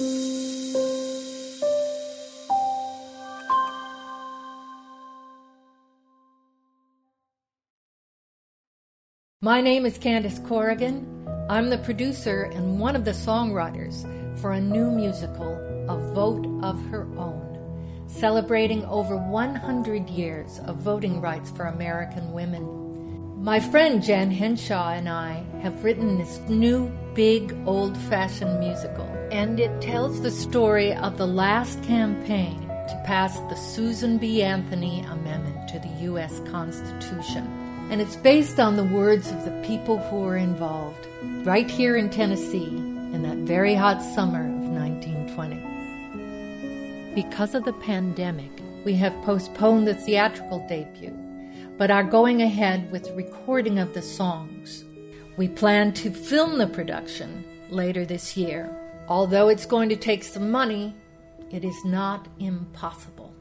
My name is Candace Corrigan. I'm the producer and one of the songwriters for a new musical, A Vote of Her Own, celebrating over 100 years of voting rights for American women. My friend Jan Henshaw and I have written this new, big, old fashioned musical, and it tells the story of the last campaign to pass the Susan B. Anthony Amendment to the U.S. Constitution and it's based on the words of the people who were involved, right here in Tennessee in that very hot summer of 1920. Because of the pandemic, we have postponed the theatrical debut, but are going ahead with recording of the songs. We plan to film the production later this year. Although it's going to take some money, it is not impossible.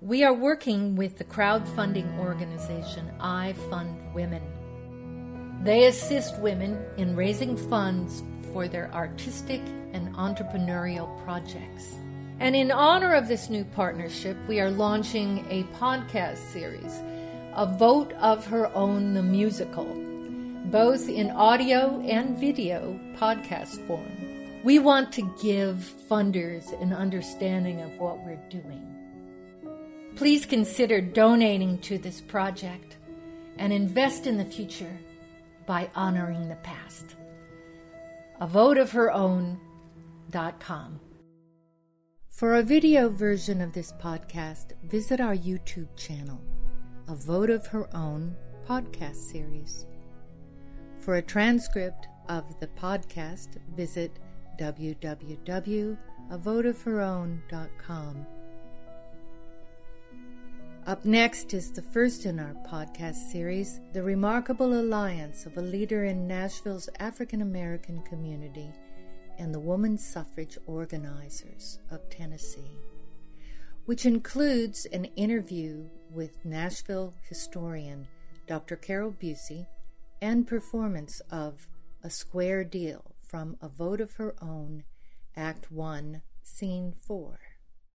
We are working with the crowdfunding organization I Fund Women. They assist women in raising funds for their artistic and entrepreneurial projects. And in honor of this new partnership, we are launching a podcast series, A Vote of Her Own the Musical, both in audio and video podcast form. We want to give funders an understanding of what we're doing. Please consider donating to this project and invest in the future by honoring the past. A vote of her own.com. For a video version of this podcast, visit our YouTube channel, A Vote of Her Own podcast series. For a transcript of the podcast, visit www.avoteofherown.com. Up next is the first in our podcast series The Remarkable Alliance of a Leader in Nashville's African American Community and the Woman Suffrage Organizers of Tennessee, which includes an interview with Nashville historian Dr. Carole Bucy and performance of A Square Deal from A Vote of Her Own, Act 1, Scene 4.